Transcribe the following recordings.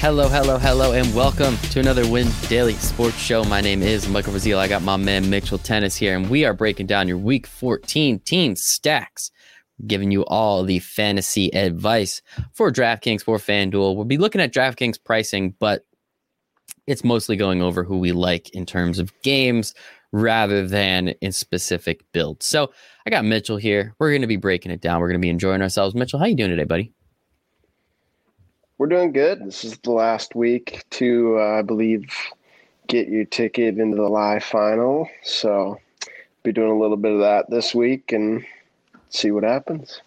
Hello, hello, hello, and welcome to another Win Daily Sports Show. My name is Michael Brazil. I got my man Mitchell Tennis here, and we are breaking down your Week 14 team stacks, giving you all the fantasy advice for DraftKings, for FanDuel. We'll be looking at DraftKings pricing, but it's mostly going over who we like in terms of games rather than in specific builds. So I got Mitchell here. We're going to be breaking it down. We're going to be enjoying ourselves. Mitchell, how you doing today, buddy? We're doing good. This is the last week to, uh, I believe, get your ticket into the live final. So, be doing a little bit of that this week and see what happens.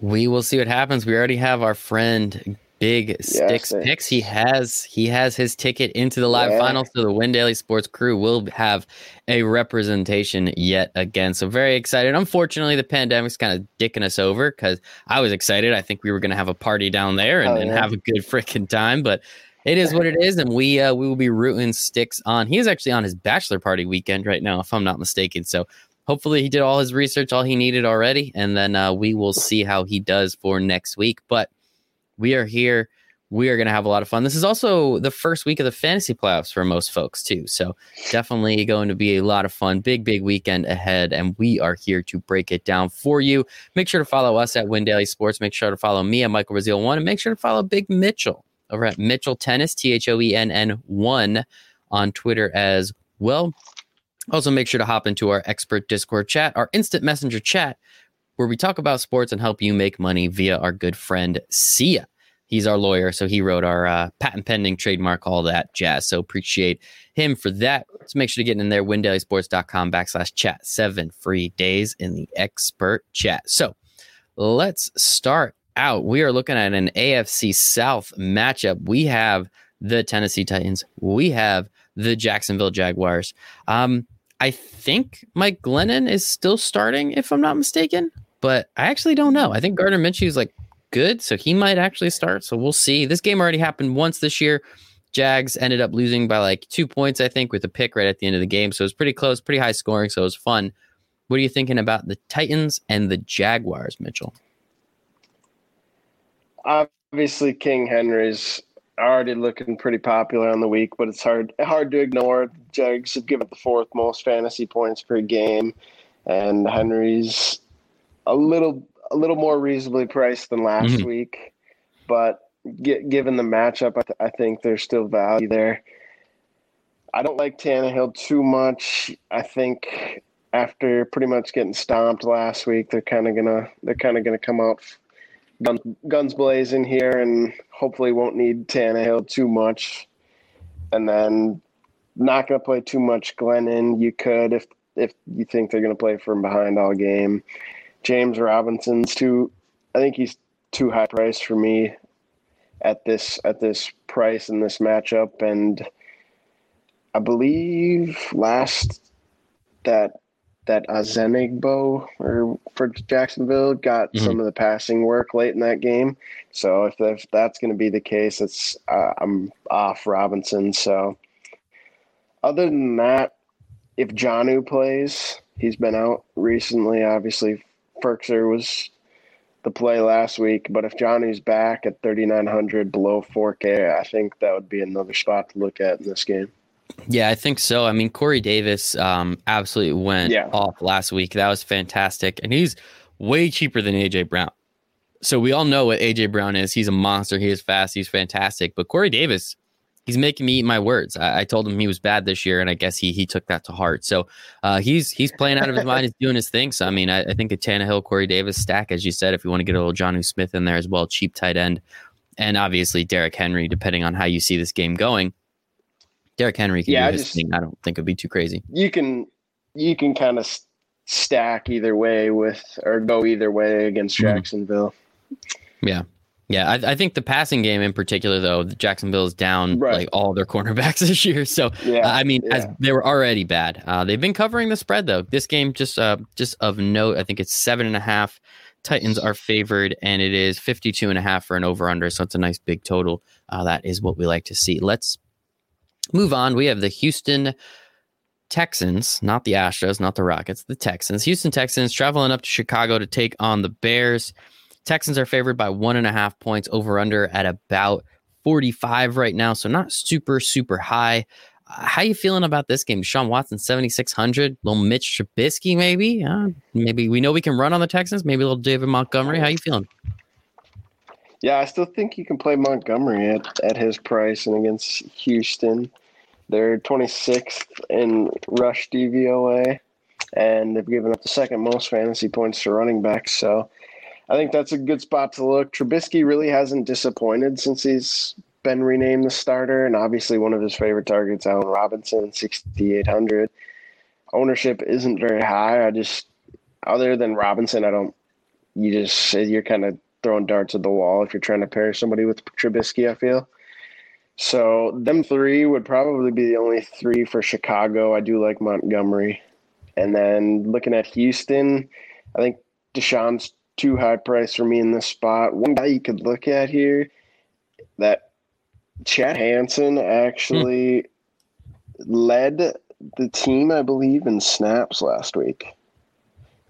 We will see what happens. We already have our friend big sticks picks. He has he has his ticket into the live yeah. final, so the Win Daily Sports crew will have a representation yet again. So very excited. Unfortunately, the pandemic's kind of dicking us over because I was excited. I think we were going to have a party down there and, oh, yeah. and have a good freaking time, but it is what it is, and we uh, we will be rooting sticks on. He is actually on his bachelor party weekend right now, if I'm not mistaken. So hopefully he did all his research, all he needed already, and then uh, we will see how he does for next week. But we are here. We are going to have a lot of fun. This is also the first week of the fantasy playoffs for most folks, too. So, definitely going to be a lot of fun. Big, big weekend ahead. And we are here to break it down for you. Make sure to follow us at Win Daily Sports. Make sure to follow me at Michael Brazil One. And make sure to follow Big Mitchell over at Mitchell Tennis, T H O E N N 1 on Twitter as well. Also, make sure to hop into our expert Discord chat, our instant messenger chat, where we talk about sports and help you make money via our good friend Sia he's our lawyer, so he wrote our uh, patent pending, trademark, all that jazz. So appreciate him for that. So make sure to get in there, windailysports.com backslash chat. Seven free days in the expert chat. So let's start out. We are looking at an AFC South matchup. We have the Tennessee Titans. We have the Jacksonville Jaguars. Um, I think Mike Glennon is still starting, if I'm not mistaken, but I actually don't know. I think Gardner Minshew is like good, so he might actually start. So we'll see. This game already happened once this year. Jags ended up losing by like two points, I think, with a pick right at the end of the game. So it was pretty close, pretty high scoring. So it was fun. What are you thinking about the Titans and the Jaguars, Mitchell? Obviously, King Henry's already looking pretty popular on the week, but it's hard hard to ignore. Jags have given the fourth most fantasy points per game, and Henry's a little a little more reasonably priced than last mm-hmm. week, but get, given the matchup, I, th- I, think there's still value there. I don't like Tannehill too much. I think after pretty much getting stomped last week, they're kind of gonna they're kind of gonna come out guns, guns blazing here, and hopefully won't need Tannehill too much. And then not gonna play too much Glennon. You could if if you think they're gonna play from behind all game. James Robinson's too. I think he's too high priced for me at this at this price in this matchup, and I believe last that that Ogunbowale or for Jacksonville got mm-hmm. some of the passing work late in that game. So if, if that's going to be the case, it's uh, I'm off Robinson. So other than that, if Jonnu plays, he's been out recently, obviously Firkser was the play last week, but if Jonnu's back at 3,900 below 4K, I think that would be another spot to look at in this game. Yeah, I think so. I mean, Corey Davis um, absolutely went yeah. off last week. That was fantastic. And he's way cheaper than AJ Brown. So we all know what AJ Brown is. He's a monster. He is fast. He's fantastic. But Corey Davis he's making me eat my words. I, I, told him he was bad this year, and I guess he he took that to heart. So uh, he's he's playing out of his mind. He's doing his thing. So I mean, I, I, think a Tannehill, Corey Davis stack, as you said, if you want to get a little Jonnu Smith in there as well, cheap tight end, and obviously Derrick Henry, depending on how you see this game going. Derrick Henry can yeah, do his just, thing. I don't think it'd be too crazy. You can you can kind of stack either way with or go either way against mm-hmm. Jacksonville. Yeah. Yeah, I, I, think the passing game in particular, though, Jacksonville is down right. like all their cornerbacks this year. So, yeah, uh, I mean, yeah. as they were already bad. Uh, they've been covering the spread though. This game, just uh, just of note, I think it's seven and a half. Titans are favored, and it is 52 and a half for an over under. So it's a nice big total. Uh, that is what we like to see. Let's move on. We have the Houston Texans, not the Astros, not the Rockets, the Texans. Houston Texans traveling up to Chicago to take on the Bears. Texans are favored by one and a half points over under at about 45 right now, so not super, super high. Uh, how you feeling about this game? Sean Watson, 7,600. Little Mitch Trubisky, maybe? Uh, maybe we know we can run on the Texans. Maybe a little David Montgomery. How you feeling? Yeah, I still think you can play Montgomery at, at his price and against Houston. They're 26th in rush DVOA, and they've given up the second most fantasy points to running backs. So I think that's a good spot to look. Trubisky really hasn't disappointed since he's been renamed the starter, and obviously one of his favorite targets, Allen Robinson, 6,800. Ownership isn't very high. I just, other than Robinson, I don't. You just you're kind of throwing darts at the wall if you're trying to pair somebody with Trubisky. I feel. So them three would probably be the only three for Chicago. I do like Montgomery, and then looking at Houston, I think Deshaun's too high price for me in this spot. One guy you could look at here that Chad Hansen actually hmm. led the team, I believe, in snaps last week.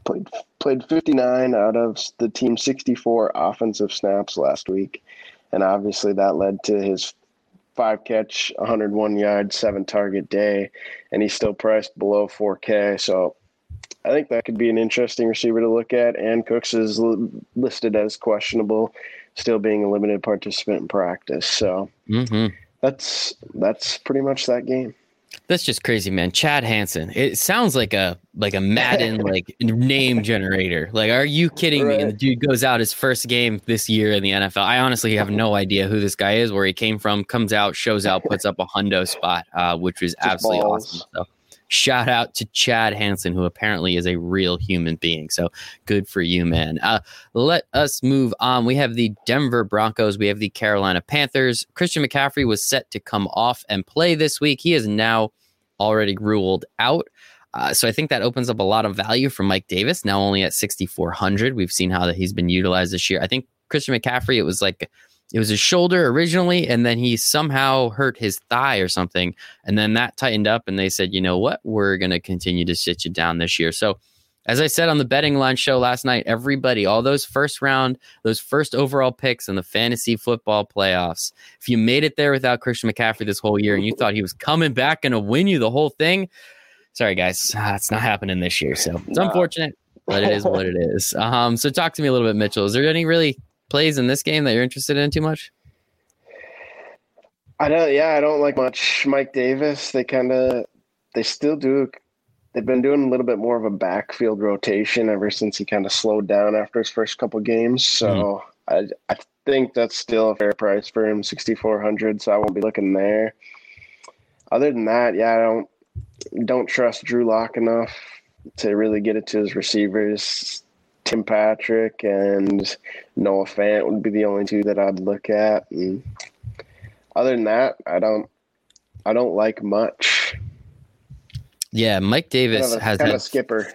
Played played 59 out of the team 64 offensive snaps last week. And obviously that led to his five catch, 101 yard, seven target day, and he's still priced below 4K. So I think that could be an interesting receiver to look at. And Cooks is listed as questionable, still being a limited participant in practice. So mm-hmm. that's that's pretty much that game. That's just crazy, man. Chad Hansen. It sounds like a like a Madden like name generator. Like, are you kidding right. me? And the dude goes out his first game this year in the NFL. I honestly have no idea who this guy is, where he came from. Comes out, shows out, puts up a hundo spot, uh, which was just absolutely balls. awesome. So, shout out to Chad Hansen, who apparently is a real human being. So good for you, man. Uh, let us move on. We have the Denver Broncos. We have the Carolina Panthers. Christian McCaffrey was set to come off and play this week. He is now already ruled out. Uh, so I think that opens up a lot of value for Mike Davis, now only at 6,400. We've seen how that he's been utilized this year. I think Christian McCaffrey, it was like it was his shoulder originally, and then he somehow hurt his thigh or something, and then that tightened up, and they said, you know what, we're going to continue to sit you down this year. So, as I said on the betting line show last night, everybody, all those first round, those first overall picks in the fantasy football playoffs, if you made it there without Christian McCaffrey this whole year and you thought he was coming back and to win you the whole thing, sorry guys, uh, it's not happening this year. So it's unfortunate, but it is what it is. Um, so talk to me a little bit, Mitchell. Is there any really plays in this game that you're interested in too much? I don't. Yeah, I don't like much Mike Davis. They kind of they still do. They've been doing a little bit more of a backfield rotation ever since he kind of slowed down after his first couple games. So mm-hmm. I I think that's still a fair price for him, sixty four hundred. So I won't be looking there. Other than that, yeah, I don't don't trust Drew Lock enough to really get it to his receivers. Tim Patrick and Noah Fant would be the only two that I'd look at. And other than that, I don't I don't like much. Yeah, Mike Davis kind of a, has kind had of skipper.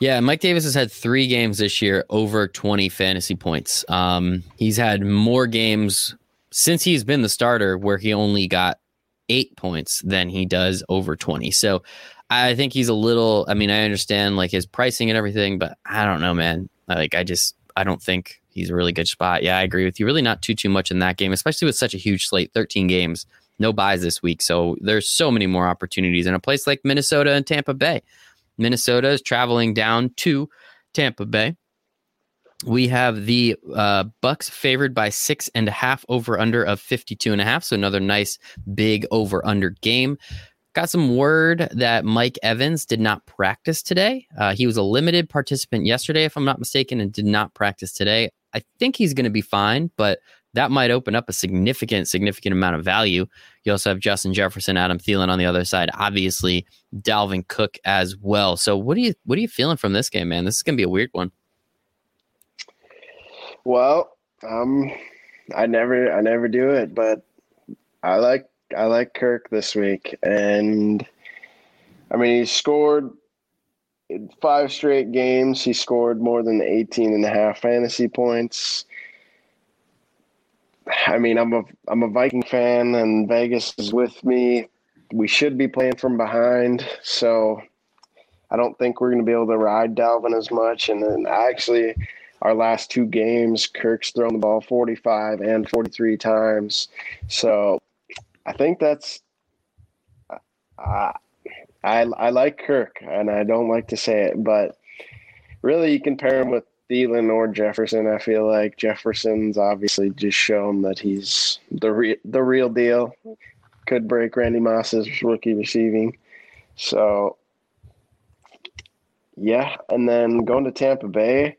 Yeah, Mike Davis has had three games this year over 20 fantasy points. Um, he's had more games since he's been the starter where he only got eight points than he does over 20. So I think he's a little. I mean, I understand like his pricing and everything, but I don't know, man. Like, I just I don't think he's a really good spot. Yeah, I agree with you. Really, not too too much in that game, especially with such a huge slate, thirteen games, no byes this week. So there's so many more opportunities in a place like Minnesota and Tampa Bay. Minnesota is traveling down to Tampa Bay. We have the uh, Bucs favored by six and a half over under of 52 and a half. So another nice big over under game. Got some word that Mike Evans did not practice today. Uh, he was a limited participant yesterday, if I'm not mistaken, and did not practice today. I think he's going to be fine, but that might open up a significant, significant amount of value. You also have Justin Jefferson, Adam Thielen on the other side, obviously Dalvin Cook as well. So, what are you what are you feeling from this game, man? This is going to be a weird one. Well, um, I never I never do it, but I like I like Kirk this week, and I mean he scored five straight games. He scored more than 18 and a half fantasy points. I mean, I'm a I'm a Viking fan, and Vegas is with me. We should be playing from behind, so I don't think we're going to be able to ride Dalvin as much. And then actually our last two games, Kirk's thrown the ball 45 and 43 times. So I think that's. I I like Kirk, and I don't like to say it, but really you compare him with Thielen or Jefferson. I feel like Jefferson's obviously just shown that he's the re- the real deal. Could break Randy Moss's rookie receiving. So yeah, and then going to Tampa Bay,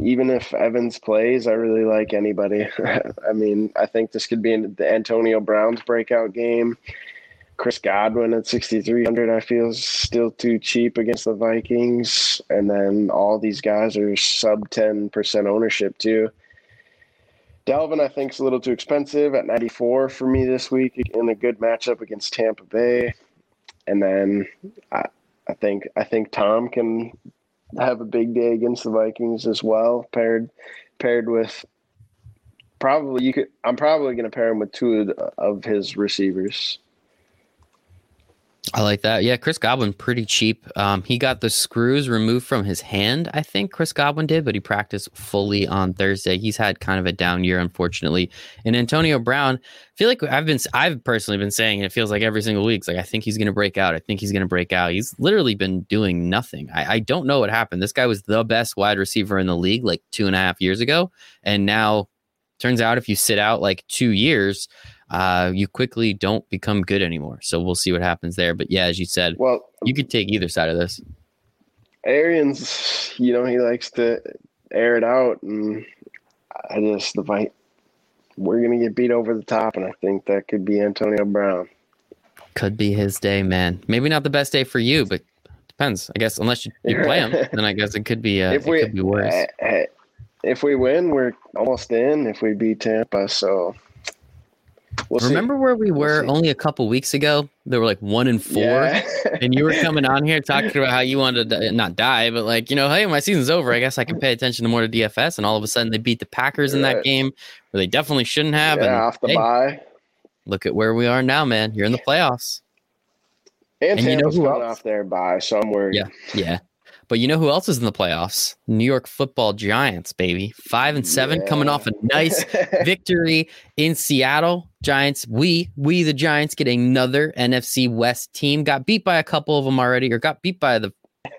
even if Evans plays, I really like anybody. I mean, I think this could be the Antonio Brown's breakout game. Chris Godwin at 6,300, I feel is still too cheap against the Vikings. And then all these guys are sub 10% ownership too. Dalvin, I think, is a little too expensive at 94 for me this week in a good matchup against Tampa Bay. And then I, I think I think Tom can have a big day against the Vikings as well, paired paired with probably you could. I'm probably going to pair him with two of his receivers. I like that. Yeah, Chris Godwin pretty cheap. Um, he got the screws removed from his hand. I think Chris Godwin did, but he practiced fully on Thursday. He's had kind of a down year, unfortunately. And Antonio Brown, I feel like I've been, I've personally been saying it feels like every single week. It's like I think he's going to break out. I think he's going to break out. He's literally been doing nothing. I, I don't know what happened. This guy was the best wide receiver in the league like two and a half years ago, and now turns out if you sit out like two years uh, you quickly don't become good anymore. So we'll see what happens there. But yeah, as you said, well, you could take either side of this. Arians, you know, he likes to air it out, and I just the fight. We're gonna get beat over the top, and I think that could be Antonio Brown. Could be his day, man. Maybe not the best day for you, but depends. I guess unless you, you play him, then I guess it could be. Uh, if we, could be worse. if we win, we're almost in. If we beat Tampa, so We'll Remember see. where we were we'll only a couple weeks ago? They were like one and four, yeah. and you were coming on here talking about how you wanted to not die, but like you know, hey, my season's over. I guess I can pay attention to more to DFS, and all of a sudden they beat the Packers in that game where they definitely shouldn't have. Yeah, and, off the hey, bye. Look at where we are now, man. You're in the playoffs. And, and you know who off there by, so I'm worried. Yeah, yeah. But you know who else is in the playoffs? New York Football Giants, baby. Five and seven, yeah. coming off a nice victory in Seattle. Giants, we, we the Giants, get another NFC West team. Got beat by a couple of them already, or got beat by the,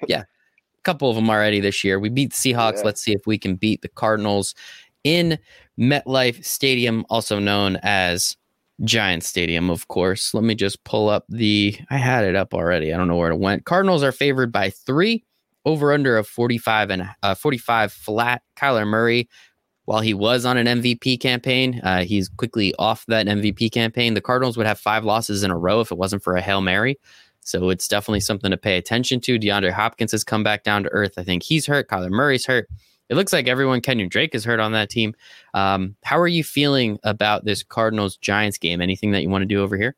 yeah, a couple of them already this year. We beat the Seahawks. Yeah. Let's see if we can beat the Cardinals in MetLife Stadium, also known as Giant Stadium, of course. Let me just pull up the. I had it up already. I don't know where it went. Cardinals are favored by three over under of 45 and uh, 45 flat. Kyler Murray, while he was on an MVP campaign, uh, he's quickly off that MVP campaign. The Cardinals would have five losses in a row if it wasn't for a Hail Mary. So it's definitely something to pay attention to. DeAndre Hopkins has come back down to earth. I think he's hurt. Kyler Murray's hurt. It looks like everyone, Kenyon Drake is hurt on that team. Um, how are you feeling about this Cardinals Giants game? Anything that you want to do over here?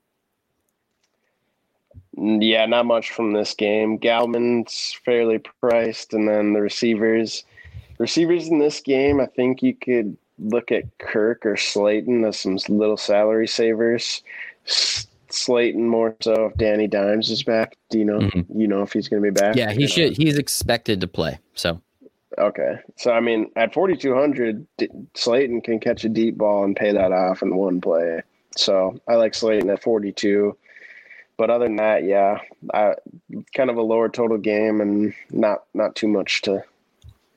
Yeah, not much from this game. Gallman's fairly priced, and then the receivers. Receivers in this game, I think you could look at Kirk or Slayton as some little salary savers. Slayton more so if Danny Dimes is back. Do you know? Mm-hmm. You know if he's going to be back? Yeah, he should. He's expected to play. So. Okay, so I mean, at forty two hundred, Slayton can catch a deep ball and pay that off in one play. So I like Slayton at forty two but other than that, yeah, I, kind of a lower total game and not not too much to.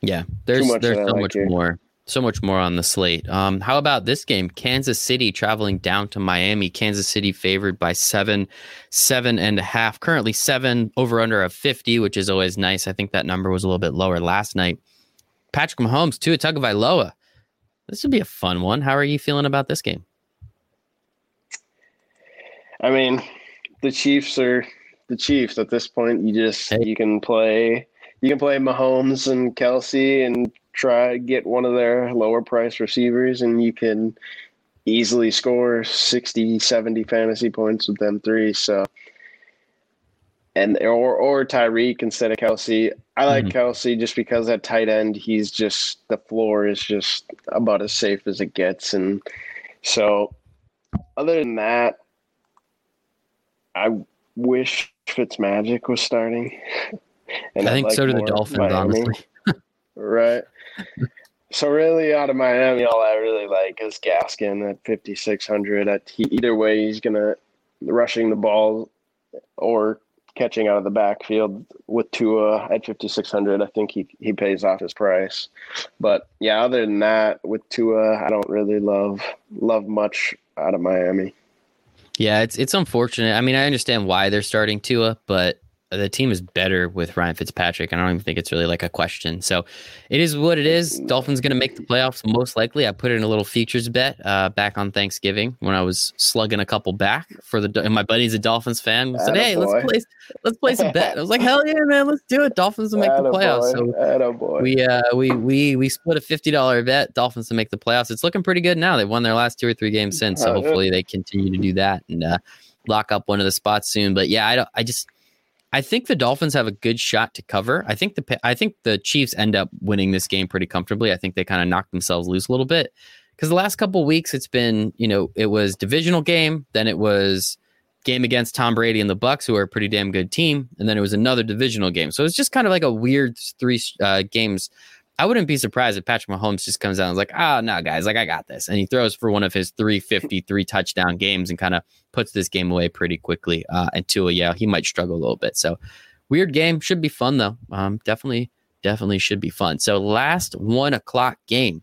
Yeah, there's there's so like much here. more, so much more on the slate. Um, how about this game? Kansas City traveling down to Miami. Kansas City favored by seven, seven and a half. Currently seven over under of fifty, which is always nice. I think that number was a little bit lower last night. Patrick Mahomes, Tua Tagovailoa. This would be a fun one. How are you feeling about this game? I mean, the Chiefs are the Chiefs at this point. You just hey. you can play you can play Mahomes and Kelce and try get one of their lower price receivers and you can easily score 60 70 fantasy points with them three so and or or Tyreek instead of Kelce. I like mm-hmm. Kelce just because at tight end he's just the floor is just about as safe as it gets and so other than that I wish Fitzmagic was starting. and I think like so do the Dolphins, Miami. honestly. right. so really, out of Miami, all I really like is Gaskin at fifty six hundred. At either way, he's gonna rushing the ball or catching out of the backfield with Tua at 5600 I think he he pays off his price. But yeah, other than that with Tua, I don't really love love much out of Miami. Yeah, it's it's unfortunate. I mean, I understand why they're starting Tua, but the team is better with Ryan Fitzpatrick. I don't even think it's really like a question. So it is what it is. Dolphins going to make the playoffs most likely. I put in a little futures bet uh, back on Thanksgiving when I was slugging a couple back for the. And my buddy's a Dolphins fan. Said, "Hey, let's place let's place a bet." I was like, "Hell yeah, man, let's do it. Dolphins will make Atta the playoffs." So we uh, we we we split a fifty dollar bet. Dolphins to make the playoffs. It's looking pretty good now. They've won their last two or three games since. So hopefully they continue to do that and uh, lock up one of the spots soon. But yeah, I don't. I just I think the Dolphins have a good shot to cover. I think the I think the Chiefs end up winning this game pretty comfortably. I think they kind of knocked themselves loose a little bit because the last couple weeks it's been you know it was divisional game, then it was game against Tom Brady and the Bucs, who are a pretty damn good team, and then it was another divisional game. So it's just kind of like a weird three uh, games I wouldn't be surprised if Patrick Mahomes just comes out and is like, oh, no, guys, like I got this. And he throws for one of his 353 touchdown games and kind of puts this game away pretty quickly. Uh, and Tua, yeah, he might struggle a little bit. So weird game. Should be fun, though. Um, definitely, definitely should be fun. So last one o'clock game,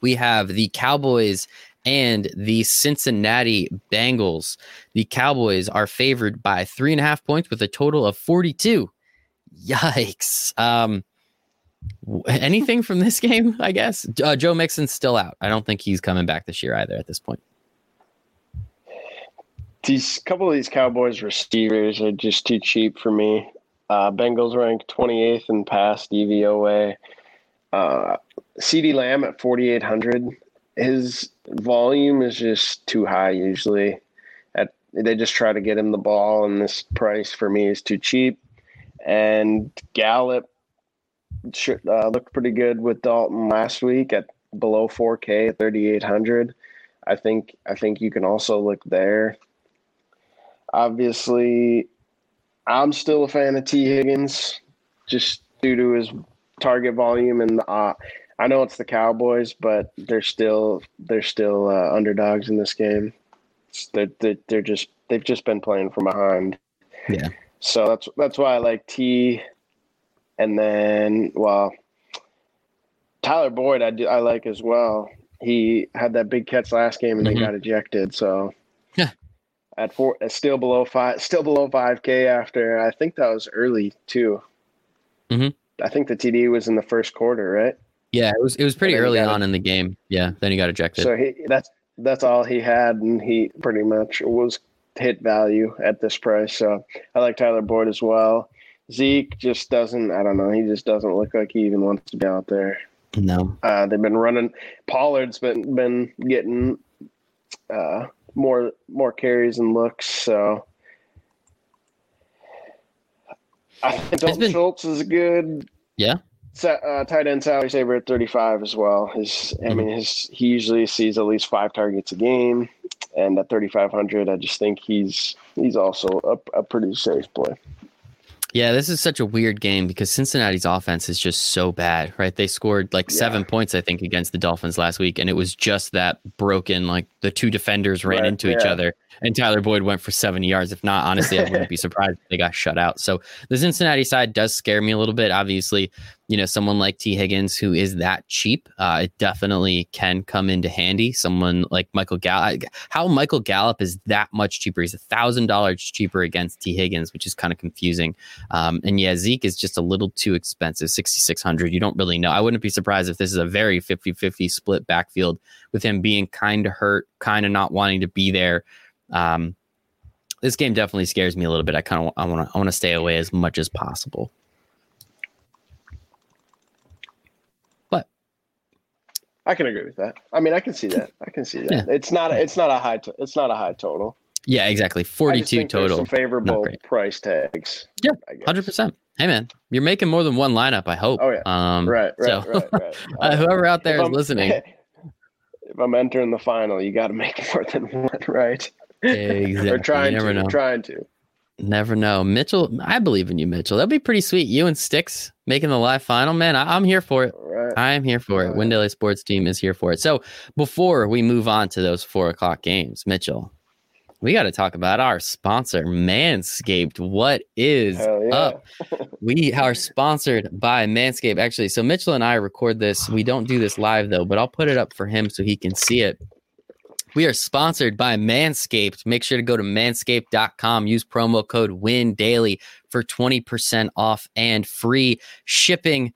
we have the Cowboys and the Cincinnati Bengals. The Cowboys are favored by three and a half points with a total of 42. Yikes. Um, anything from this game, I guess. Uh, Joe Mixon's still out. I don't think he's coming back this year either at this point. These couple of these Cowboys receivers are just too cheap for me. Uh, Bengals ranked 28th in pass DVOA. Uh, CeeDee Lamb at 4,800. His volume is just too high usually. At they just try to get him the ball, and this price for me is too cheap. And Gallup uh, looked pretty good with Dalton last week at below 4K at 3,800. I think I think you can also look there. Obviously, I'm still a fan of Tee Higgins, just due to his target volume and the. uh, I know it's the Cowboys, but they're still they're still uh, underdogs in this game. They're, they're they're just they've just been playing from behind. Yeah. So that's that's why I like T. And then, well, Tyler Boyd, I, do, I like as well. He had that big catch last game and mm-hmm. then got ejected. So, yeah, at four, still below five, still below five K after. I think that was early too. Mm-hmm. I think the TD was in the first quarter, right? Yeah, it was. It was pretty early on in the game. Yeah, then he got ejected. So he that's that's all he had, and he pretty much was hit value at this price. So I like Tyler Boyd as well. Zeke just doesn't. I don't know. He just doesn't look like he even wants to be out there. No. Uh, they've been running. Pollard's been been getting uh, more more carries and looks. So I think Dalton been, Schultz is good. Yeah. Uh, tight end salary saver at 35 as well. His, I mm-hmm. mean, his he usually sees at least five targets a game, and at 3,500, I just think he's he's also a, a pretty safe play. Yeah, this is such a weird game because Cincinnati's offense is just so bad, right? They scored like yeah. seven points, I think, against the Dolphins last week, and it was just that broken. Like the two defenders ran right, into yeah. each other, and Tyler Boyd went for 70 yards. If not, honestly, I wouldn't be surprised if they got shut out. So the Cincinnati side does scare me a little bit. Obviously, you know, someone like Tee Higgins who is that cheap, uh, it definitely can come into handy. Someone like Michael Gallup, how Michael Gallup is that much cheaper. He's a thousand dollars cheaper against Tee Higgins, which is kind of confusing. Um, and yeah, Zeke is just a little too expensive, 6,600. You don't really know. I wouldn't be surprised if this is a very 50 50 split backfield with him being kind of hurt, kind of not wanting to be there. Um, this game definitely scares me a little bit. I kind of I want to I want to stay away as much as possible. But I can agree with that. I mean, I can see that. I can see that. Yeah. It's not it's not a high to, it's not a high total. Yeah, exactly. Forty two total. Some favorable price tags. Yeah, hundred percent. Hey man, you're making more than one lineup. I hope. Oh yeah. Um, right. Right. So, right. right. uh, whoever out there is listening. if I'm entering the final, you got to make more than one, right? Exactly. or trying to. Know. Trying to. Never know. Mitchell, I believe in you, Mitchell. That'd be pretty sweet. You and Sticks making the live final, man. I, am here for it. Right. I am here for it. Win Daily Sports team is here for it. So before we move on to those four o'clock games, Mitchell, we got to talk about our sponsor, Manscaped. What is yeah. up? we are sponsored by Manscaped, actually. So Mitchell and I record this. We don't do this live though, but I'll put it up for him so he can see it. We are sponsored by Manscaped. Make sure to go to manscaped.com. Use promo code WIN daily for 20% off and free shipping.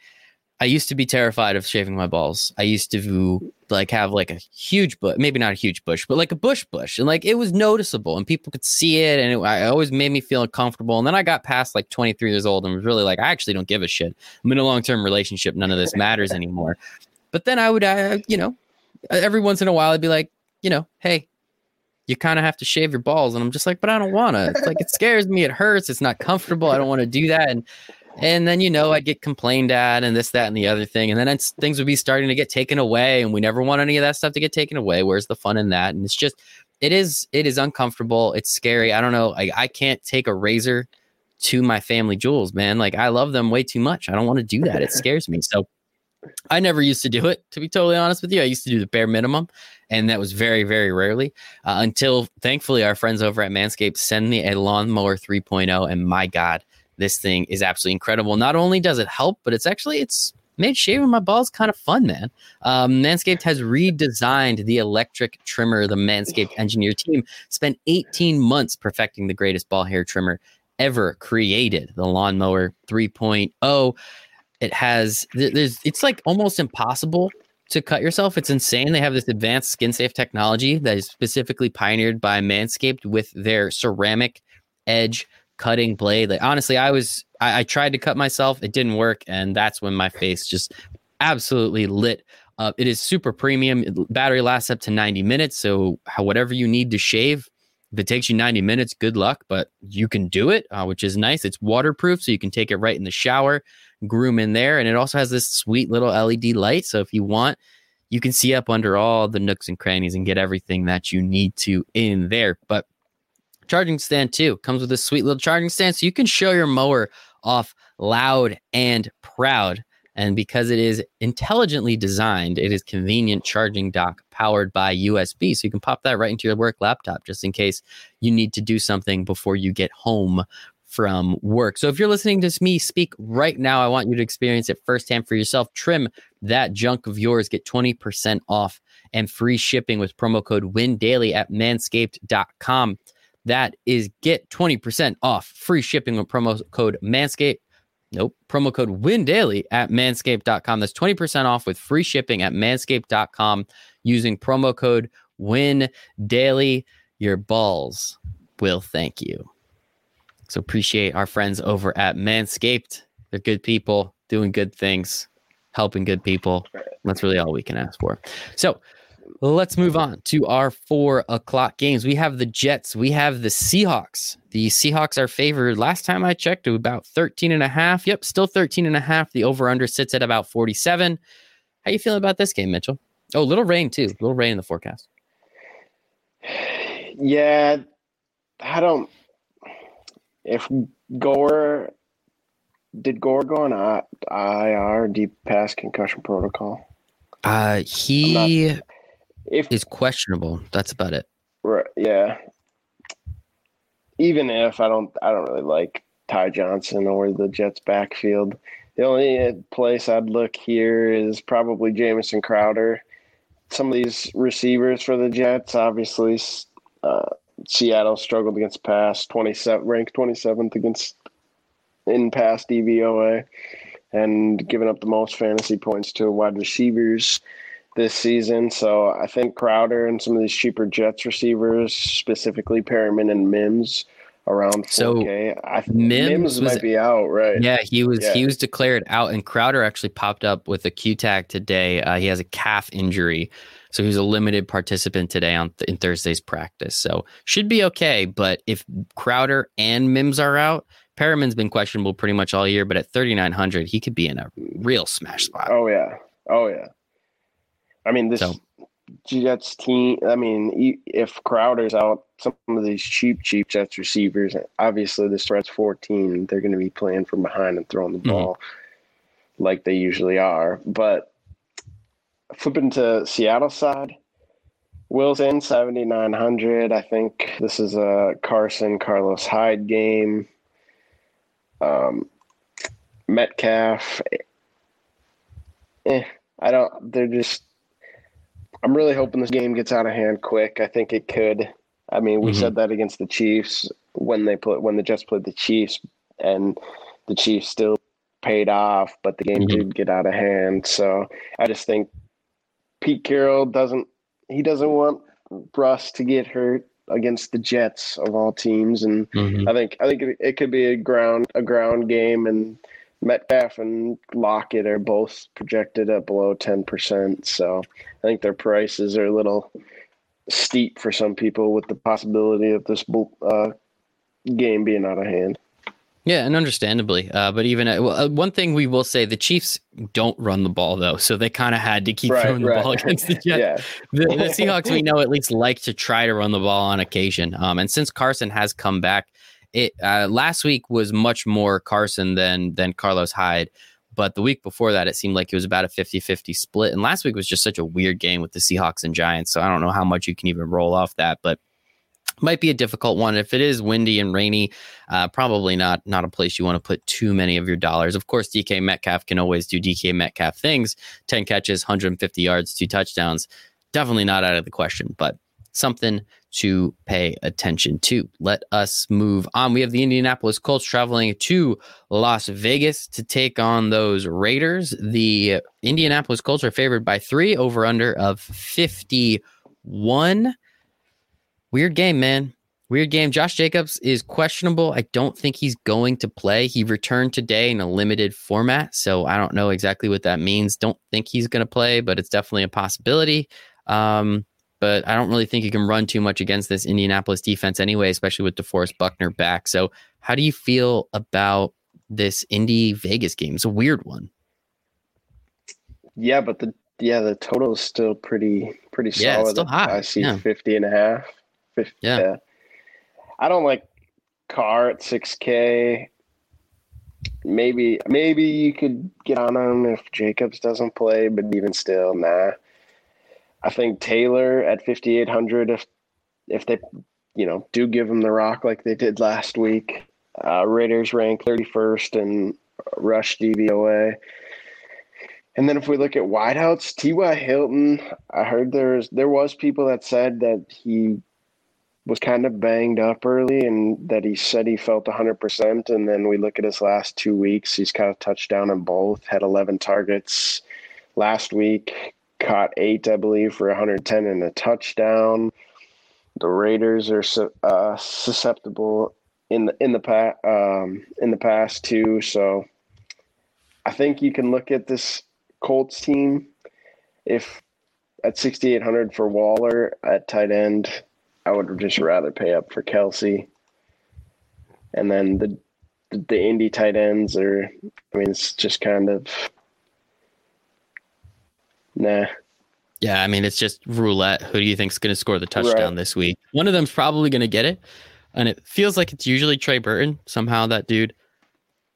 I used to be terrified of shaving my balls. I used to like have like a huge bush, maybe not a huge bush, but like a bush bush, and like it was noticeable, and people could see it, and it, always made me feel uncomfortable. And then I got past like 23 years old and was really like, I actually don't give a shit. I'm in a long term relationship. None of this matters anymore. But then I would, you know, every once in a while, I'd be like, you know, hey, you kind of have to shave your balls. And I'm just like, but I don't want to. Like, it scares me. It hurts. It's not comfortable. I don't want to do that. And, and then, you know, I'd get complained at and this, that, and the other thing. And then things would be starting to get taken away. And we never want any of that stuff to get taken away. Where's the fun in that? And it's just, it is, it is uncomfortable. It's scary. I don't know. I, I can't take a razor to my family jewels, man. Like I love them way too much. I don't want to do that. It scares me. So I never used to do it, to be totally honest with you. I used to do the bare minimum, and that was very, very rarely uh, until thankfully our friends over at Manscaped send me a lawnmower 3.0. And my God, this thing is absolutely incredible. Not only does it help, but it's actually it's made shaving my balls kind of fun, man. Um, Manscaped has redesigned the electric trimmer. The Manscaped engineer team spent 18 months perfecting the greatest ball hair trimmer ever created, the Lawnmower 3.0. It has there's it's like almost impossible to cut yourself. It's insane. They have this advanced skin safe technology that is specifically pioneered by Manscaped with their ceramic edge cutting blade. Like honestly, I was I, I tried to cut myself, it didn't work, and that's when my face just absolutely lit up. It is super premium. Battery lasts up to 90 minutes. So whatever you need to shave, if it takes you 90 minutes, good luck, but you can do it, uh, which is nice. It's waterproof, so you can take it right in the shower groom in there. And it also has this sweet little LED light. So if you want, you can see up under all the nooks and crannies and get everything that you need to in there. But charging stand too comes with a sweet little charging stand. So you can show your mower off loud and proud. And because it is intelligently designed, it is convenient charging dock powered by USB. So you can pop that right into your work laptop just in case you need to do something before you get home from work. So if you're listening to me speak right now, I want you to experience it firsthand for yourself. Trim that junk of yours, get 20% off and free shipping with promo code WIN daily at manscaped.com. That is get 20% off free shipping with promo code manscaped. Nope, promo code WIN daily at manscaped.com. That's 20% off with free shipping at manscaped.com using promo code WIN daily. Your balls will thank you. So appreciate our friends over at Manscaped. They're good people doing good things, helping good people. That's really all we can ask for. So let's move on to our four o'clock games. We have the Jets, we have the Seahawks. The Seahawks are favored. Last time I checked, about 13 and a half. Yep, still 13 and a half. The over under sits at about 47. How you feeling about this game, Mitchell? Oh, little rain too. Little rain in the forecast. Yeah, I don't if Gore did Gore go on IR deep pass concussion protocol? Uh, he not, if is questionable. That's about it. Right. Yeah. Even if I don't, I don't really like Ty Johnson or the Jets backfield. The only place I'd look here is probably Jamison Crowder. Some of these receivers for the Jets, obviously, uh, Seattle struggled against pass, 27 ranked 27th against in pass DVOA, and giving up the most fantasy points to wide receivers this season. So I think Crowder and some of these cheaper Jets receivers, specifically Perriman and Mims, around 4K. So I think Mims, Mims was, might be out, right? Yeah, he was yeah. he was declared out, and Crowder actually popped up with a Q tag today. Uh, he has a calf injury. So he's a limited participant today on th- in Thursday's practice. So should be okay. But if Crowder and Mims are out, Perriman's been questionable pretty much all year. But at 3,900, he could be in a real smash spot. Oh yeah. Oh yeah. I mean this. So, Jets team. I mean, if Crowder's out, some of these cheap, cheap Jets receivers, obviously the spread's 14. They're going to be playing from behind and throwing the mm-hmm. ball like they usually are. But flipping to Seattle side, Wilson 7,900. I think this is a Carson Carlos Hyde game. Um, Metcalf. Eh, I don't. They're just I'm really hoping this game gets out of hand quick. I think it could. I mean, we mm-hmm. said that against the Chiefs when they put when the Jets played the Chiefs, and the Chiefs still paid off, but the game mm-hmm. did get out of hand. So I just think Pete Carroll doesn't he doesn't want Russ to get hurt against the Jets of all teams, and mm-hmm. I think I think it, it could be a ground a ground game and Metcalf and Lockett are both projected at below 10%. So I think their prices are a little steep for some people with the possibility of this uh, game being out of hand. Yeah, and understandably. Uh, but even uh, well, uh, one thing we will say the Chiefs don't run the ball, though. So they kind of had to keep right, throwing right. the ball against the Jets. yeah. the, the, Seahawks, we know, at least like to try to run the ball on occasion. Um, and since Carson has come back, it uh, last week was much more Carson than than Carlos Hyde. But the week before that, it seemed like it was about a 50 50 split. And last week was just such a weird game with the Seahawks and Giants. So I don't know how much you can even roll off that. But might be a difficult one if it is windy and rainy uh, probably not not a place you want to put too many of your dollars of course dk metcalf can always do dk metcalf things 10 catches 150 yards two touchdowns definitely not out of the question but something to pay attention to. Let us move on. We have the Indianapolis Colts traveling to Las Vegas to take on those Raiders. The Indianapolis Colts are favored by three over under of 51. Weird game, man. Weird game. Josh Jacobs is questionable. I don't think he's going to play. He returned today in a limited format, so I don't know exactly what that means. Don't think he's going to play, but it's definitely a possibility. Um, but I don't really think you can run too much against this Indianapolis defense anyway, especially with DeForest Buckner back. So, how do you feel about this Indy Vegas game? It's a weird one. Yeah, but the yeah the total is still pretty pretty solid. Yeah, it's still high. I see yeah. 50 and a half. 50, yeah. yeah. I don't like Carr at 6K. Maybe maybe you could get on him if Jacobs doesn't play, but even still, nah. I think Taylor at 5,800, if if they, you know, do give him the rock like they did last week, uh, Raiders rank 31st in rush DVOA. And then if we look at wideouts, T.Y. Hilton, I heard there's there was people that said that he was kind of banged up early and that he said he felt 100%. And then we look at his last two weeks, he's kind of touched down in both, had 11 targets last week, caught eight, I believe, for 110 and a touchdown. The Raiders are uh, susceptible in the in the past um, in the past too. So I think you can look at this Colts team if at 6,800 for Waller at tight end. I would just rather pay up for Kelce. And then the the Indy tight ends are, I mean, it's just kind of Nah. Yeah, I mean it's just roulette. Who do you think is going to score the touchdown right. this week? One of them's probably going to get it, and it feels like it's usually Trey Burton. Somehow that dude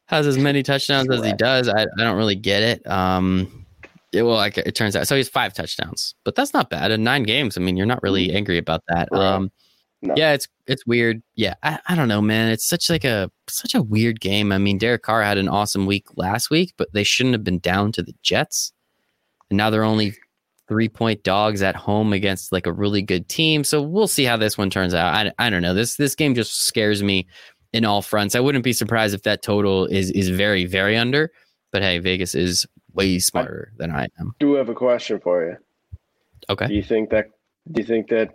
has as many touchdowns as he does. I, I don't really get it. Um, it, well, like it turns out, so he's five touchdowns, but that's not bad in nine games. I mean, you're not really mm-hmm. angry about that. Right. Um, no. Yeah, it's it's weird. Yeah, I, I don't know, man. It's such like a such a weird game. I mean, Derek Carr had an awesome week last week, but they shouldn't have been down to the Jets and now they're only three point dogs at home against like a really good team. So we'll see how this one turns out. I, I don't know. This this game just scares me in all fronts. I wouldn't be surprised if that total is is very very under. But hey, Vegas is way smarter than I am. Do have a question for you. Okay. Do you think that? Do you think that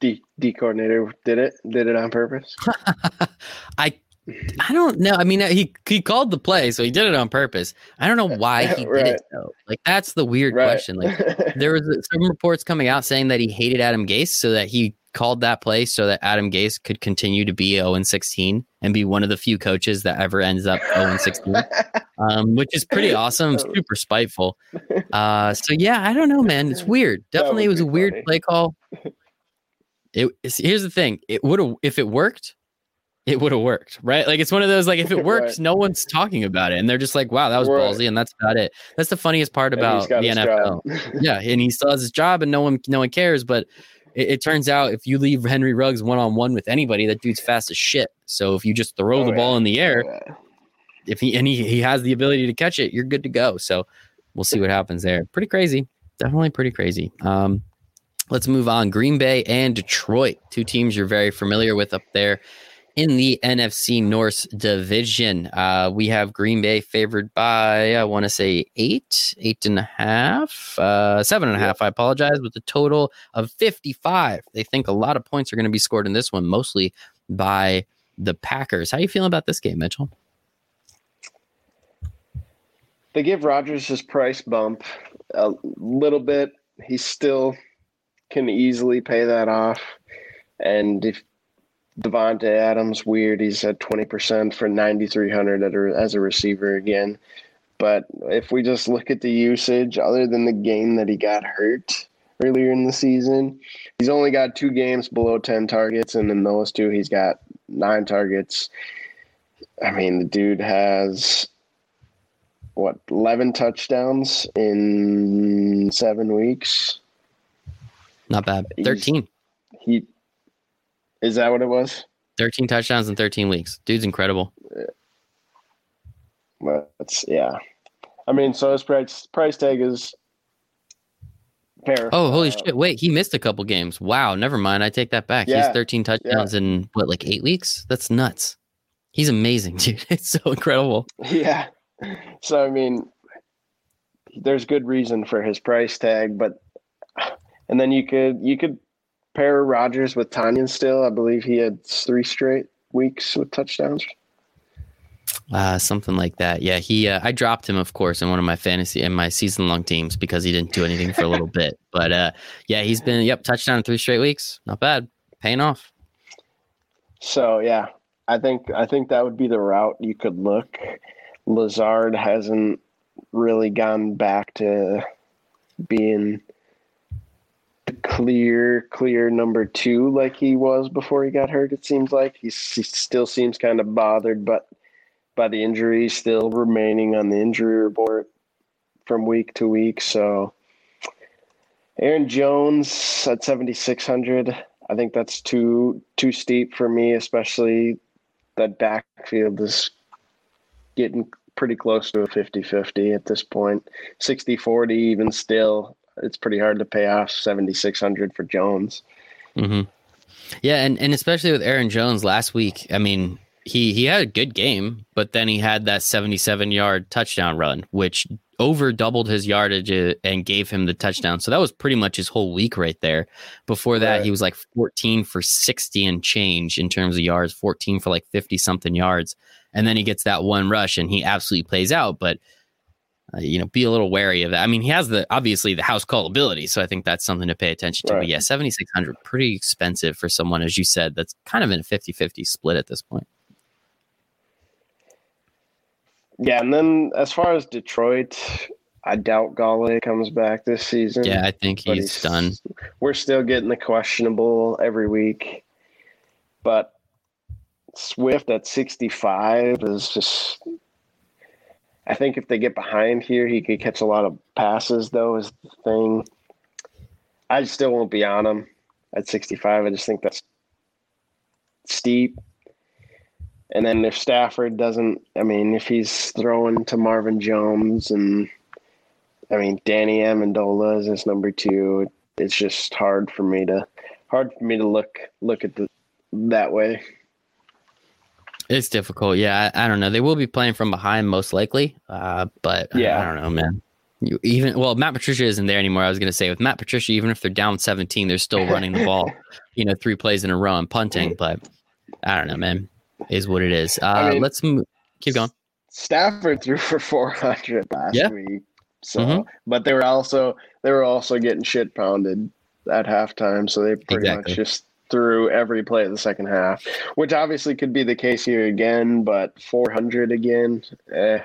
D D coordinator did it? Did it on purpose? I I don't know. I mean, he he called the play, so he did it on purpose. I don't know why he right. did it though. Like that's the weird right. question. Like there was some reports coming out saying that he hated Adam Gase, so that he called that play so that Adam Gase could continue to be 0 and 16 and be one of the few coaches that ever ends up 0 and 16, um, which is pretty awesome. Super spiteful. Uh, so yeah, I don't know, man. It's weird. Definitely, it was a funny. weird play call. It here's the thing. It would have if it worked it would have worked, right? Like it's one of those like if it works, right. no one's talking about it, and they're just like, "Wow, that was right. ballsy," and that's about it. That's the funniest part about the NFL. yeah, and he still has his job, and no one no one cares. But it, it turns out if you leave Henry Ruggs one on one with anybody, that dude's fast as shit. So if you just throw oh, the yeah. ball in the air, yeah. if he and he, he has the ability to catch it, you're good to go. So we'll see what happens there. Pretty crazy, definitely pretty crazy. Um, let's move on. Green Bay and Detroit, two teams you're very familiar with up there in the NFC North division. Uh, we have Green Bay favored by, I want to say eight, eight and a half, uh, seven and a half. I apologize, with a total of 55. They think a lot of points are going to be scored in this one, mostly by the Packers. How are you feeling about this game, Mitchell? They give Rodgers his price bump a little bit. He still can easily pay that off. And if Davante Adams, weird. He's at 20% for 9,300 as a receiver again. But if we just look at the usage, other than the game that he got hurt earlier in the season, he's only got two games below 10 targets. And in those two, he's got nine targets. I mean, the dude has what 11 touchdowns in seven weeks. Not bad. 13. He's, he is that what it was? 13 touchdowns in 13 weeks. Dude's incredible. Yeah. But yeah. I mean, so his price price tag is fair. Oh, holy uh, shit. Wait, he missed a couple games. Wow, never mind. I take that back. Yeah, He's 13 touchdowns yeah. in what, like eight weeks? That's nuts. He's amazing, dude. It's so incredible. Yeah. So I mean, there's good reason for his price tag, but and then you could you could pair Rodgers with Tonyan still. I believe he had three straight weeks with touchdowns. Uh, something like that. Yeah, he. Uh, I dropped him, of course, in one of my fantasy in my season long teams because he didn't do anything for a little bit. But uh, yeah, he's been yep touchdown three straight weeks. Not bad, paying off. So yeah, I think I think that would be the route you could look. Lazard hasn't really gone back to being clear, clear number two like he was before he got hurt. It seems like He's, he still seems kind of bothered, but by the injury, still remaining on the injury report from week to week. So Aaron Jones at seventy six hundred. I think that's too too steep for me, especially that backfield is getting pretty close to a 50-50 at this point. 60-40 even still it's pretty hard to pay off 7600 for Jones. Mm-hmm. Yeah, and, and especially with Aaron Jones last week, I mean, he he had a good game, but then he had that 77 yard touchdown run, which over doubled his yardage uh, and gave him the touchdown. So that was pretty much his whole week right there. Before that, right. he was like 14 for 60 and change in terms of yards, 14 for like 50 something yards. And then he gets that one rush and he absolutely plays out. But uh, you know, be a little wary of that. I mean, he has the obviously the house call ability, so I think that's something to pay attention to. Right. But yeah, 7600 pretty expensive for someone as you said that's kind of in a 50-50 split at this point. Yeah, and then as far as Detroit, I doubt Golladay comes back this season. Yeah, I think he's, he's done. We're still getting the questionable every week. But Swift at 65 is just I think if they get behind here, he could catch a lot of passes, though, is the thing. I still won't be on him at 65. I just think that's steep. And then if Stafford doesn't, I mean, if he's throwing to Marvin Jones and, I mean, Danny Amendola is his number two, it's just hard for me to, hard for me to look look at the that way. It's difficult. Yeah, I, I, don't know. They will be playing from behind most likely. Uh, but yeah, I, don't know, man. You even well, Matt Patricia isn't there anymore. I was going to say with Matt Patricia, even if they're down 17, they're still running the ball, you know, three plays in a row and punting. But I don't know, man. Is what it is. Uh, I mean, let's move. keep going. Stafford threw for 400 last yeah. week. So, mm-hmm. but they were also they were also getting shit pounded at halftime. So they pretty exactly. much just through every play of the second half, which obviously could be the case here again, but 400 again, eh,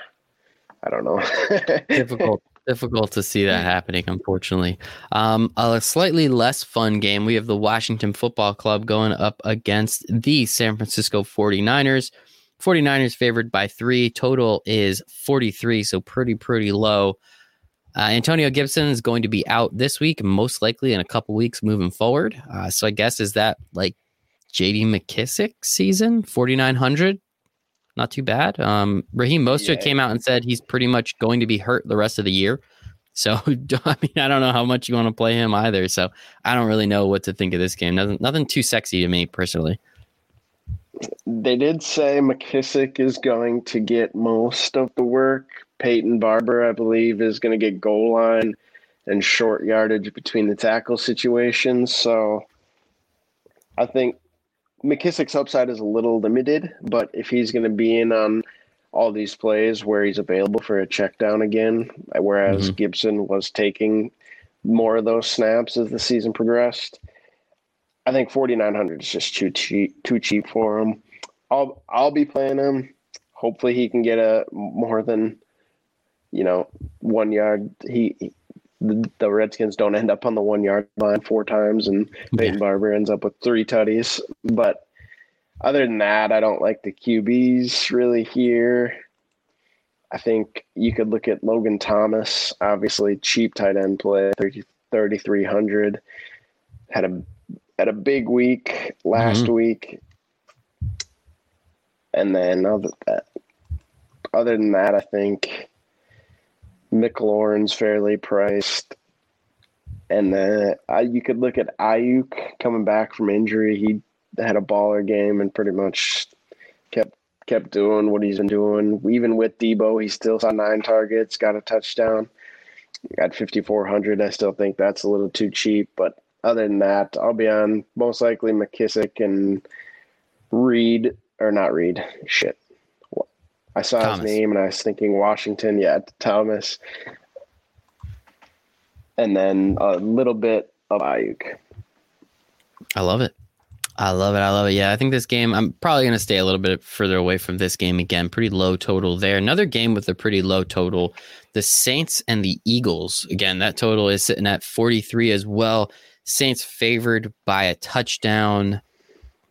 I don't know. Difficult. Difficult to see that happening, unfortunately. Um, a slightly less fun game. We have the Washington Football Club going up against the San Francisco 49ers. 49ers favored by three. Total is 43, so pretty, pretty low. Uh, Antonio Gibson is going to be out this week, most likely in a couple weeks moving forward. Uh, so I guess is that like JD McKissic season 4900? Not too bad. Um, Raheem Mostert yeah. came out and said he's pretty much going to be hurt the rest of the year. So I mean, I don't know how much you want to play him either. So I don't really know what to think of this game. Nothing, nothing too sexy to me personally. They did say McKissic is going to get most of the work. Peyton Barber, I believe, is going to get goal line and short yardage between the tackle situations. So I think McKissic's upside is a little limited, but if he's going to be in on all these plays where he's available for a check down again, whereas mm-hmm. Gibson was taking more of those snaps as the season progressed, I think 4900 is just too cheap too cheap for him. I'll I'll be playing him. Hopefully he can get a more than you know, one yard. He, he the, the, Redskins don't end up on the one yard line four times, and Peyton yeah. Barber ends up with three tutties. But other than that, I don't like the QBs really here. I think you could look at Logan Thomas, obviously cheap tight end play, 3,300. Had a had a big week last mm-hmm. week. And then other, other than that, I think McLaurin's fairly priced. And then uh, you could look at Aiyuk coming back from injury. He had a baller game and pretty much kept kept doing what he's been doing. Even with Debo, he still saw nine targets, got a touchdown. At 5,400, I still think that's a little too cheap. But other than that, I'll be on most likely McKissic and Reed, or not Reed, shit. I saw Thomas. his name and I was thinking Washington. Yeah, Thomas. And then a little bit of Aiyuk. I love it. I love it. I love it. Yeah, I think this game, I'm probably going to stay a little bit further away from this game again. Pretty low total there. Another game with a pretty low total. The Saints and the Eagles. Again, that total is sitting at 43 as well. Saints favored by a touchdown.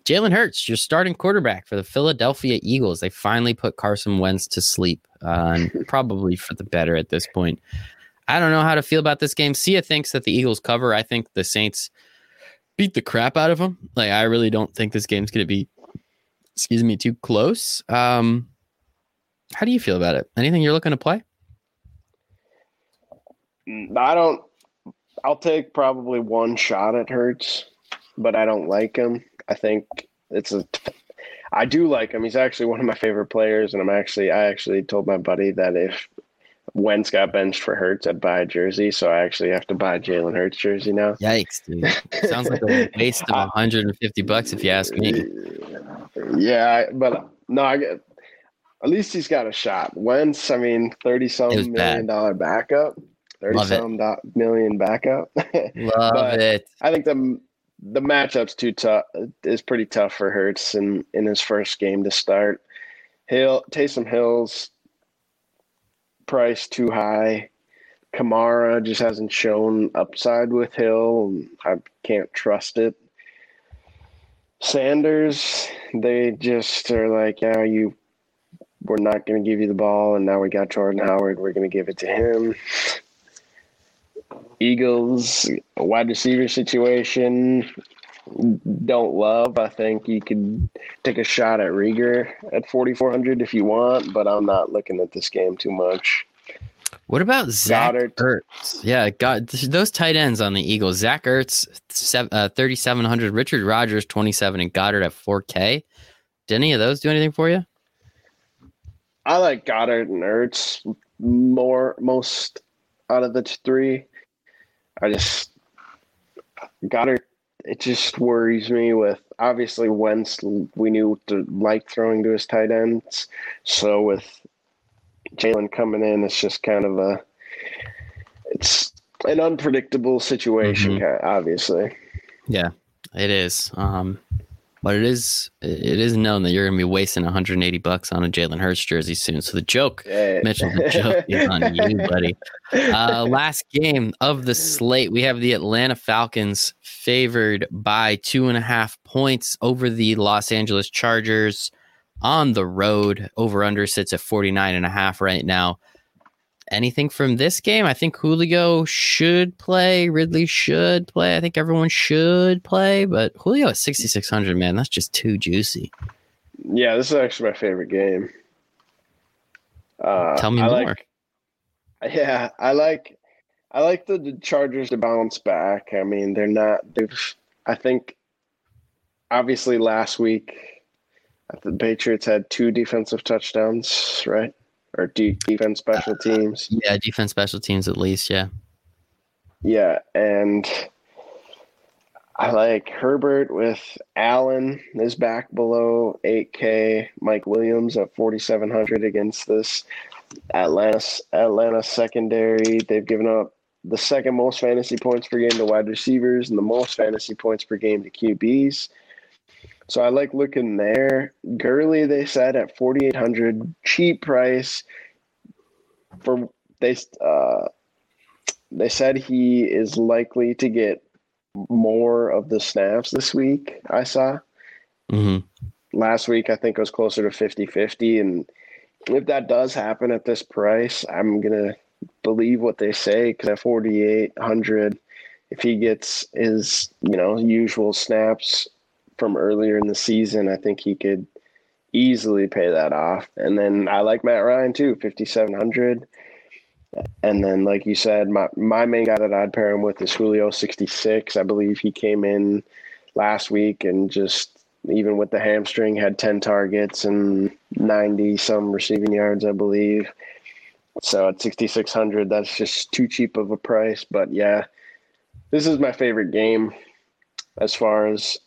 Jalen Hurts, your starting quarterback for the Philadelphia Eagles. They finally put Carson Wentz to sleep, uh, probably for the better at this point. I don't know how to feel about this game. Sia thinks that the Eagles cover. I think the Saints beat the crap out of them. Like I really don't think this game's going to be, excuse me, too close. Um, how do you feel about it? Anything you're looking to play? I don't. I'll take probably one shot at Hurts, but I don't like him. I think it's a. I do like him. He's actually one of my favorite players, and I'm actually I actually told my buddy that if Wentz got benched for Hurts, I'd buy a jersey. So I actually have to buy a Jalen Hurts jersey now. Yikes, dude! Sounds like a waste of 150 bucks if you ask me. Yeah, but no, I get. At least he's got a shot. Wentz, I mean, thirty some million bad. dollar backup, thirty Love some do- million backup. Love it. I think the the matchup's too tough is pretty tough for Hurts in in his first game to start. Hill Taysom Hill's price too high. Kamara just hasn't shown upside with Hill. I can't trust it. Sanders, they just are like, yeah, you we're not going to give you the ball, and now we got Jordan Howard. We're going to give it to him. Eagles wide receiver situation don't love. I think you could take a shot at Reagor at 4,400 if you want, but I'm not looking at this game too much. What about Zach Goedert. Ertz? Yeah, got those tight ends on the Eagles. Zach Ertz, uh, 3,700. Richard Rogers, 27, and Goedert at 4K. Did any of those do anything for you? I like Goedert and Ertz more most out of the three. I just Goedert. It just worries me with obviously Wentz. We knew to like throwing to his tight ends, so with Jalen coming in, it's just kind of a it's an unpredictable situation, mm-hmm. obviously. Yeah, It is. Um, but it is it is known that you're going to be wasting 180 bucks on a Jalen Hurts jersey soon. So the joke, yeah. Mitchell, the joke is on you, buddy. Uh, last game of the slate, we have the Atlanta Falcons favored by two and a half points over the Los Angeles Chargers on the road. Over under sits at 49 and a half right now anything from this game? I think Julio should play. Ridley should play. I think everyone should play, but Julio at 6,600, man, that's just too juicy. Yeah, this is actually my favorite game. Uh, Tell me I more. Like, yeah, I like I like the, the Chargers to bounce back. I mean, they're not. They've. I think. Obviously, last week, the Patriots had two defensive touchdowns, right? Or de- defense special teams. Uh, yeah, defense special teams at least. Yeah. Yeah, and I like Herbert with Allen is back below 8K. Mike Williams at 4,700 against this Atlanta Atlanta secondary. They've given up the second most fantasy points per game to wide receivers and the most fantasy points per game to QBs. So I like looking there. Gurley, they said at 4,800, cheap price. For they uh, they said he is likely to get more of the snaps this week. I saw. Mm-hmm. Last week, I think it was closer to 50 50. And if that does happen at this price, I'm going to believe what they say because at 4,800, if he gets his, you know, usual snaps from earlier in the season, I think he could easily pay that off. And then I like Matt Ryan too, 5,700. And then, like you said, my, my main guy that I'd pair him with is Julio 66. I believe he came in last week and just, even with the hamstring, had 10 targets and 90 some receiving yards, I believe. So at 6,600, that's just too cheap of a price. But yeah, this is my favorite game as far as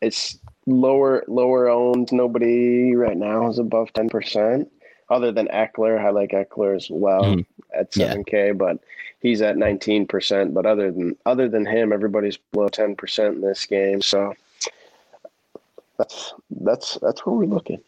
it's lower lower owned. Nobody right now is above ten percent, other than Ekeler. I like Ekeler as well mm. at seven yeah. k, but he's at nineteen percent. But other than other than him, everybody's below ten percent in this game. So that's that's that's where we're looking.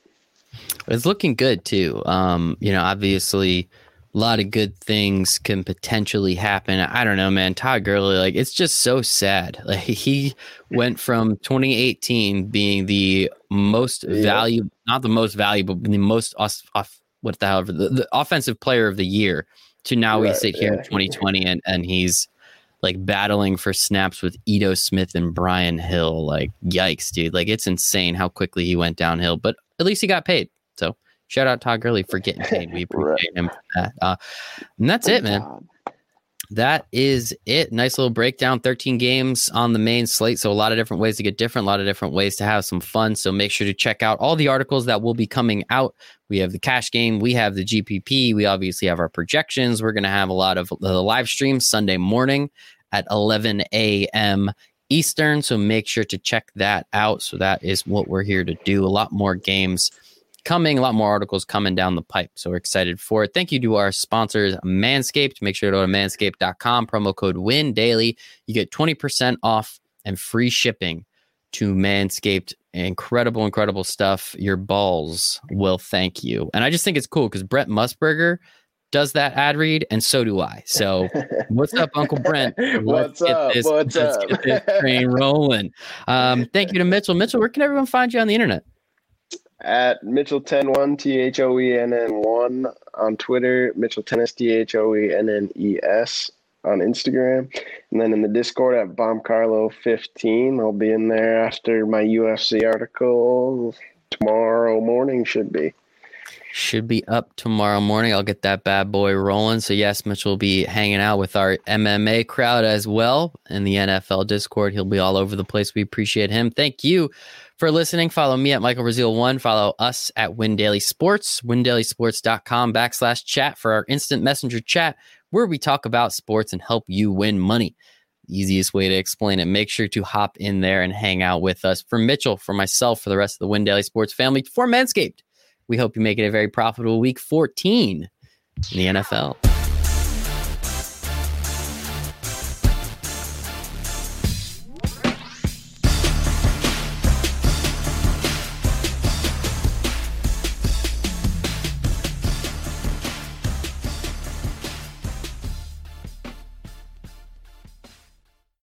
It's looking good too. Um, you know, obviously a lot of good things can potentially happen. I don't know, man. Todd Gurley, like it's just so sad. Like he went from 2018 being the most yeah. valuable, not the most valuable, but the most off, off what the hell, the, the, offensive player of the year to now right, we sit here yeah. in 2020 and and he's like battling for snaps with Ito Smith and Brian Hill. Like yikes, dude. Like it's insane how quickly he went downhill, but at least he got paid. So Shout out Todd Gurley for getting paid. We appreciate right. him for that. Uh, and that's it, man. That is it. Nice little breakdown. 13 games on the main slate. So, a lot of different ways to get different, a lot of different ways to have some fun. So, make sure to check out all the articles that will be coming out. We have the cash game, we have the GPP, we obviously have our projections. We're going to have a lot of the live streams Sunday morning at 11 a.m. Eastern. So, make sure to check that out. So, that is what we're here to do. A lot more games coming, a lot more articles coming down the pipe. So we're excited for it. Thank you to our sponsors, Manscaped. Make sure to go to manscaped.com, promo code WIN daily. You get 20% off and free shipping to Manscaped. Incredible, incredible stuff. Your balls will thank you. And I just think it's cool because Brent Musburger does that ad read, and so do I. So, what's up, Uncle Brent? Let's what's up? This, what's let's up? get this train rolling. Um, thank you to Mitchell. Mitchell, where can everyone find you on the internet? At Mitchell Ten One T H O E N N One on Twitter, Mitchell Tennis T H O E N N E S on Instagram, and then in the Discord at Bomb fifteen. I'll be in there after my UFC article tomorrow morning. Should be. Should be up tomorrow morning. I'll get that bad boy rolling. So yes, Mitch will be hanging out with our MMA crowd as well in the NFL Discord. He'll be all over the place. We appreciate him. Thank you for listening. Follow me at Michael Brazil one. Follow us at Win Daily Sports, windailysports.com backslash chat for our instant messenger chat where we talk about sports and help you win money. Easiest way to explain it. Make sure to hop in there and hang out with us. For Mitchell, for myself, for the rest of the Win Daily Sports family, for Manscaped, we hope you make it a very profitable week 14 in the NFL.